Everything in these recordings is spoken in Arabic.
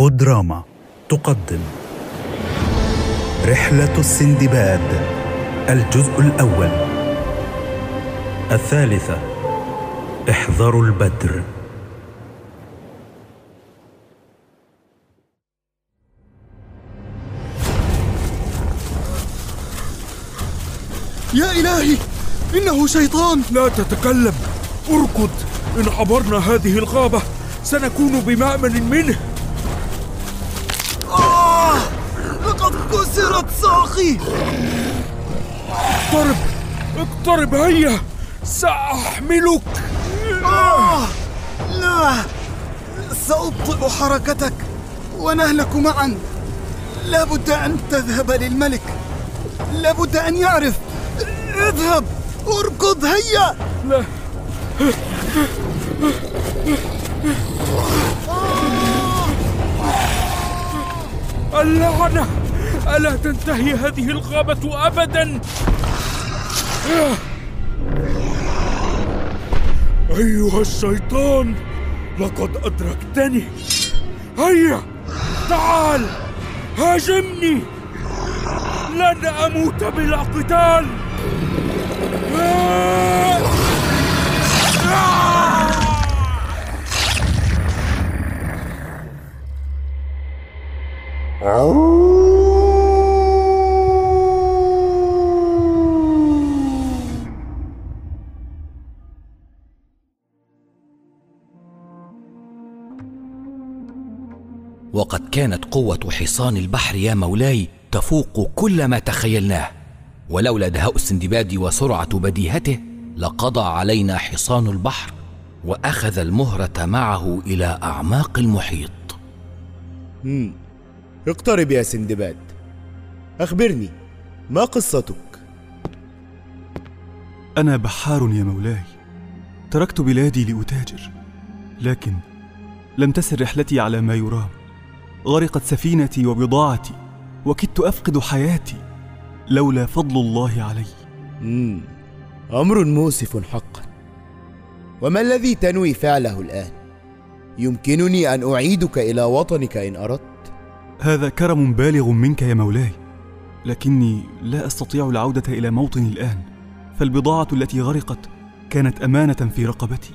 بودراما تقدم. رحلة السندباد الجزء الأول. الثالثة احذروا البدر. يا إلهي إنه شيطان. لا تتكلم. اركض. إن عبرنا هذه الغابة سنكون بمأمن منه. كسرت ساقي اقترب. اقترب هيا. سأحملك. آه. لا. سأبطئ حركتك ونهلك معا. لابد أن تذهب للملك. لابد أن يعرف. اذهب. اركض هيا. لا. اللعنة. ألا تنتهي هذه الغابة أبدا؟ أيها الشيطان لقد أدركتني. هيا تعال هاجمني. لن أموت بلا قتال. آه! وقد كانت قوة حصان البحر يا مولاي تفوق كل ما تخيلناه. ولولا دهاء السندباد وسرعة بديهته لقضى علينا حصان البحر وأخذ المهرة معه إلى أعماق المحيط. مم. اقترب يا سندباد. أخبرني ما قصتك؟ أنا بحار يا مولاي. تركت بلادي لأتاجر لكن لم تسر رحلتي على ما يرام. غرقت سفينتي وبضاعتي وكدت أفقد حياتي لولا فضل الله علي مم. أمر مؤسف حقا وما الذي تنوي فعله الآن؟ يمكنني أن أعيدك إلى وطنك إن أردت هذا كرم بالغ منك يا مولاي لكني لا أستطيع العودة إلى موطني الآن فالبضاعة التي غرقت كانت أمانة في رقبتي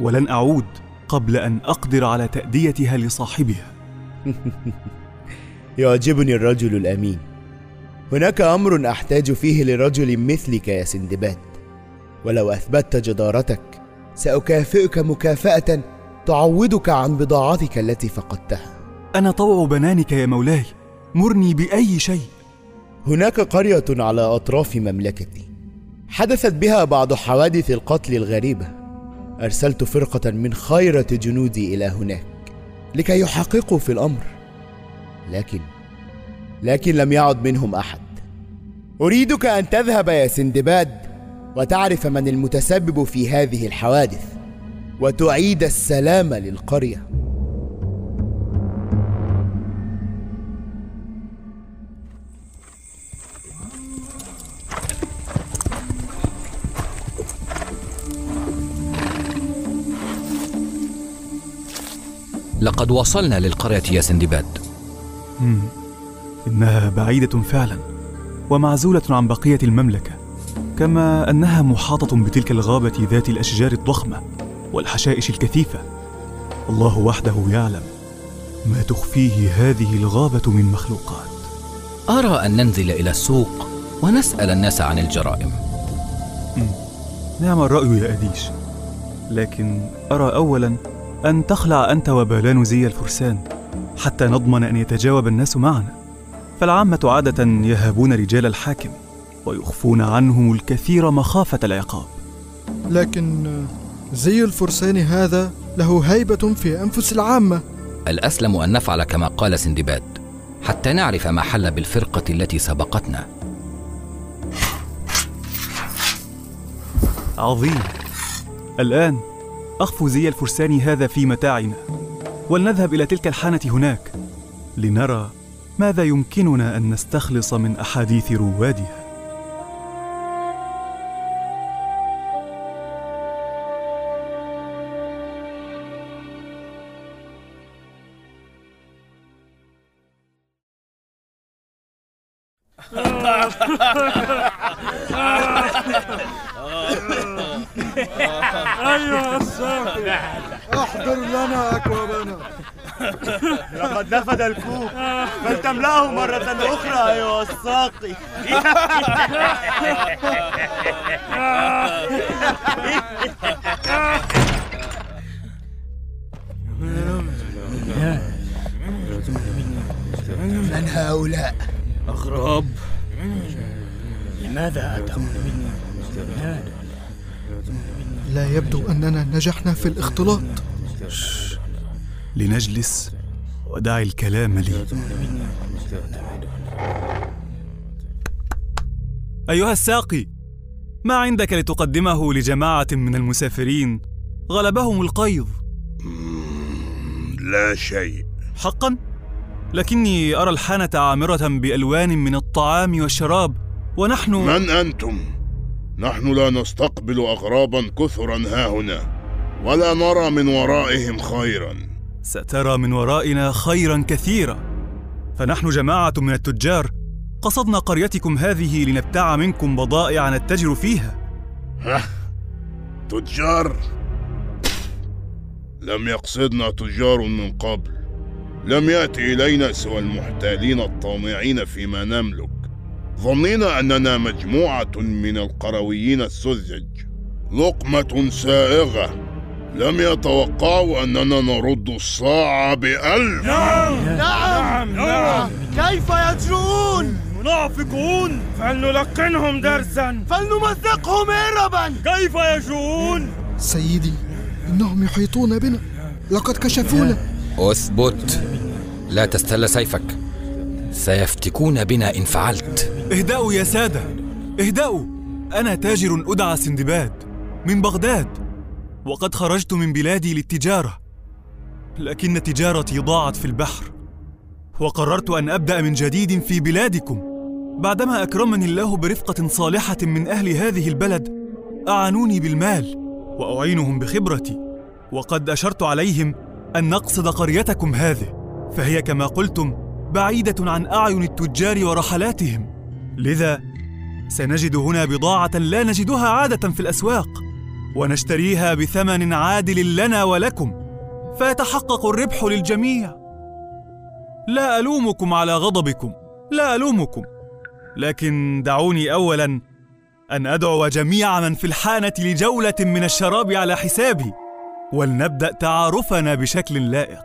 ولن أعود قبل أن أقدر على تأديتها لصاحبها يعجبني الرجل الأمين. هناك أمر أحتاج فيه لرجل مثلك يا سندباد. ولو أثبتت جدارتك سأكافئك مكافأة تعوضك عن بضاعتك التي فقدتها. أنا طوع بنانك يا مولاي. مرني بأي شيء. هناك قرية على أطراف مملكتي. حدثت بها بعض حوادث القتل الغريبة. أرسلت فرقة من خيرة جنودي إلى هناك. لكي يحققوا في الأمر. لكن لكن لم يعد منهم أحد. أريدك أن تذهب يا سندباد وتعرف من المتسبب في هذه الحوادث وتعيد السلام للقرية. لقد وصلنا للقرية يا سندباد. مم. إنها بعيدة فعلا ومعزولة عن بقية المملكة كما أنها محاطة بتلك الغابة ذات الأشجار الضخمة والحشائش الكثيفة. الله وحده يعلم ما تخفيه هذه الغابة من مخلوقات. أرى أن ننزل إلى السوق ونسأل الناس عن الجرائم. نعم الرأي يا أديش لكن أرى أولا أن تخلع أنت وبالان زي الفرسان حتى نضمن أن يتجاوب الناس معنا. فالعامة عادة يهابون رجال الحاكم ويخفون عنهم الكثير مخافة العقاب. لكن زي الفرسان هذا له هيبة في أنفس العامة. الأسلم أن نفعل كما قال سندباد حتى نعرف ما حل بالفرقة التي سبقتنا. عظيم. الآن أخفو زي الفرسان هذا في متاعنا ولنذهب إلى تلك الحانة هناك لنرى ماذا يمكننا أن نستخلص من أحاديث روادها Oh. احضر لنا أكوابنا لقد نفد الكوب. فلتملأه مرة أخرى أيها الساقي. من هؤلاء؟ أغراب لماذا أتوا؟ لا يبدو أننا نجحنا في الاختلاط. لنجلس ودع الكلام لي. أيها الساقي ما عندك لتقدمه لجماعة من المسافرين غلبهم القيظ؟ لا شيء. حقا؟ لكني أرى الحانة عامرة بألوان من الطعام والشراب ونحن من أنتم؟ نحن لا نستقبل أغرابا كثرا ها هنا. ولا نرى من ورائهم خيرا. سترى من ورائنا خيرا كثيرا. فنحن جماعة من التجار. قصدنا قريتكم هذه لنبتاع منكم بضائع نتجر فيها. ها تجار. لم يقصدنا تجار من قبل. لم يأتي إلينا سوى المحتالين الطامعين فيما نملك. ظنينا أننا مجموعة من القرويين السذج. لقمة سائغة. لم يتوقعوا أننا نرد الصاع بألف. نعم. نعم. كيف يجرؤون؟ منافقون. فلنلقنهم درسا. فلنمزقهم هربا كيف يجوون سيدي إنهم يحيطون بنا. لقد كشفونا. أثبت. لا تستل سيفك. سيفتكون بنا إن فعلت. اهدأوا يا سادة. اهدأوا. أنا تاجر أدعى سندباد. من بغداد. وقد خرجت من بلادي للتجارة لكن تجارتي ضاعت في البحر وقررت أن أبدأ من جديد في بلادكم. بعدما أكرمني الله برفقة صالحة من أهل هذه البلد أعانوني بالمال وأعينهم بخبرتي وقد أشرت عليهم أن نقصد قريتكم هذه فهي كما قلتم بعيدة عن أعين التجار ورحلاتهم. لذا سنجد هنا بضاعة لا نجدها عادة في الأسواق. ونشتريها بثمن عادل لنا ولكم فيتحقق الربح للجميع. لا ألومكم على غضبكم لا ألومكم. لكن دعوني أولا أن أدعو جميع من في الحانة لجولة من الشراب على حسابي ولنبدأ تعارفنا بشكل لائق.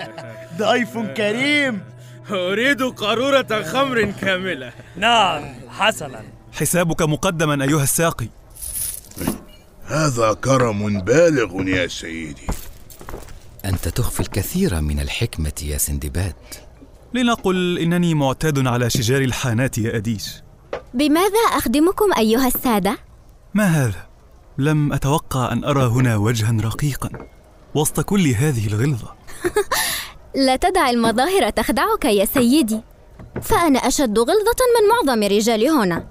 ضيف كريم. أريد قارورة خمر كاملة. نعم حسنا. حسابك مقدما أيها الساقي. هذا كرم بالغ يا سيدي. أنت تخفي الكثير من الحكمة يا سندباد. لنقل إنني معتاد على شجار الحانات يا أديش بماذا أخدمكم أيها السادة؟ ما هذا؟ لم أتوقع أن أرى هنا وجها رقيقا وسط كل هذه الغلظة. لا تدع المظاهر تخدعك يا سيدي. فأنا أشد غلظة من معظم رجال هنا.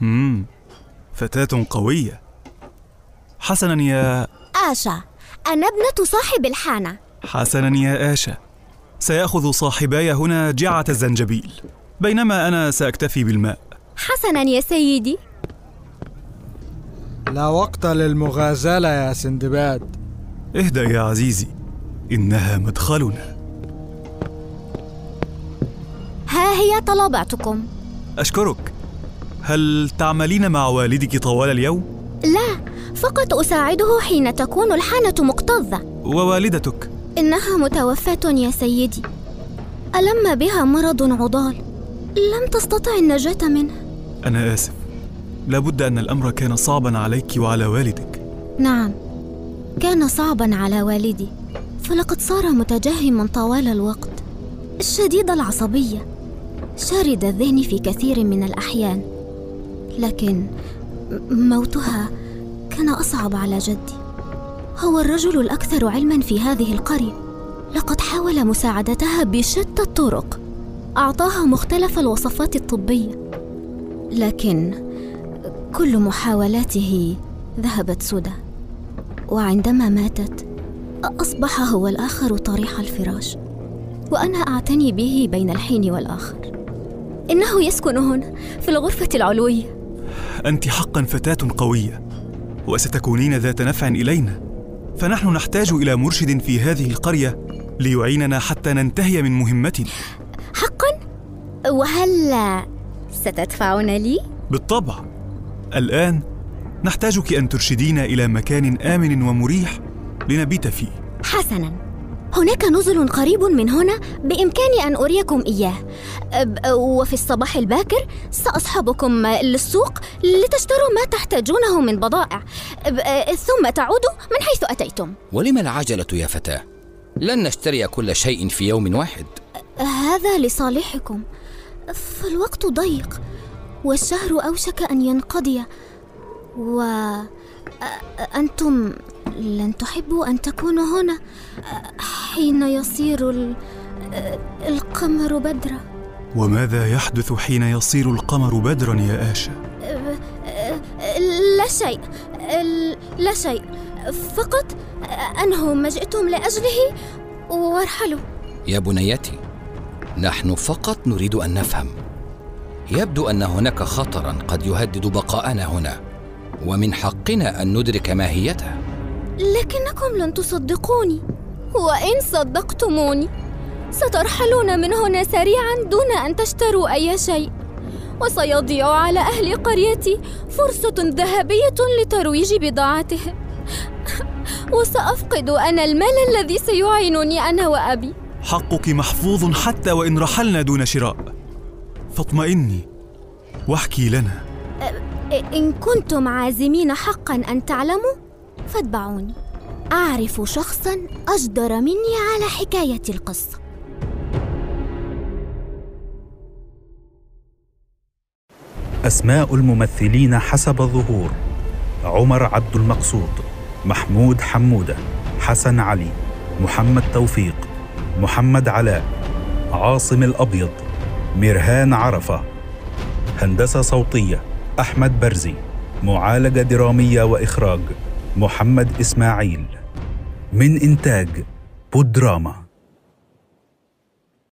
مم. فتاة قوية. حسنا يا آشا أنا ابنة صاحب الحانة. حسنا يا آشا. سيأخذ صاحباي هنا جعة الزنجبيل. بينما أنا سأكتفي بالماء. حسنا يا سيدي. لا وقت للمغازلة يا سندباد. اهدأ يا عزيزي إنها مدخلنا. ها هي طلباتكم. أشكرك. هل تعملين مع والدك طوال اليوم؟ لا فقط أساعده حين تكون الحانة مكتظة. ووالدتك؟ إنها متوفاة يا سيدي. ألم بها مرض عضال. لم تستطع النجاة منه. أنا آسف. لابد أن الأمر كان صعبا عليك وعلى والدك. نعم. كان صعبا على والدي. فلقد صار متجهما طوال الوقت. شديد العصبية. شارد الذهن في كثير من الأحيان. لكن موتها كان أصعب على جدي. هو الرجل الأكثر علما في هذه القرية. لقد حاول مساعدتها بشتى الطرق. أعطاها مختلف الوصفات الطبية. لكن كل محاولاته ذهبت سدى. وعندما ماتت أصبح هو الآخر طريح الفراش. وأنا أعتني به بين الحين والآخر. إنه يسكن هنا في الغرفة العلوية. أنت حقا فتاة قوية. وستكونين ذات نفع إلينا. فنحن نحتاج إلى مرشد في هذه القرية ليعيننا حتى ننتهي من مهمتنا. حقا؟ وهل ستدفعون لي؟ بالطبع. الآن نحتاجك أن ترشدينا إلى مكان آمن ومريح لنبيت فيه. حسنا. هناك نزل قريب من هنا بإمكاني أن أريكم إياه. وفي الصباح الباكر سأصحبكم للسوق لتشتروا ما تحتاجونه من بضائع. ثم تعودوا من حيث أتيتم. ولم العجلة يا فتاة؟ لن نشتري كل شيء في يوم واحد. هذا لصالحكم. فالوقت ضيق والشهر أوشك أن ينقضي. و أنتم لن تحبوا أن تكونوا هنا. حين يصير ال... القمر بدرا. وماذا يحدث حين يصير القمر بدرا يا آشا؟ لا شيء. لا شيء. فقط أنهوا ما جئتم لأجله وارحلوا. يا بنيتي نحن فقط نريد أن نفهم. يبدو أن هناك خطرا قد يهدد بقاءنا هنا ومن حقنا أن ندرك ماهيته لكنكم لن تصدقوني. وإن صدقتموني سترحلون من هنا سريعا دون أن تشتروا أي شيء. وسيضيع على أهل قريتي فرصة ذهبية لترويج بضاعتهم وسأفقد أنا المال الذي سيعينني أنا وأبي. حقك محفوظ حتى وإن رحلنا دون شراء. فاطمئني واحكي لنا. إن كنتم عازمين حقا أن تعلموا فاتبعوني أعرف شخصا أجدر مني على حكاية القصة. أسماء الممثلين حسب الظهور. عمر عبد المقصود محمود حمودة حسن علي محمد توفيق محمد علاء عاصم الأبيض ميرهان عرفة هندسة صوتية أحمد برزي معالجة درامية وإخراج. محمد إسماعيل. من إنتاج بودراما.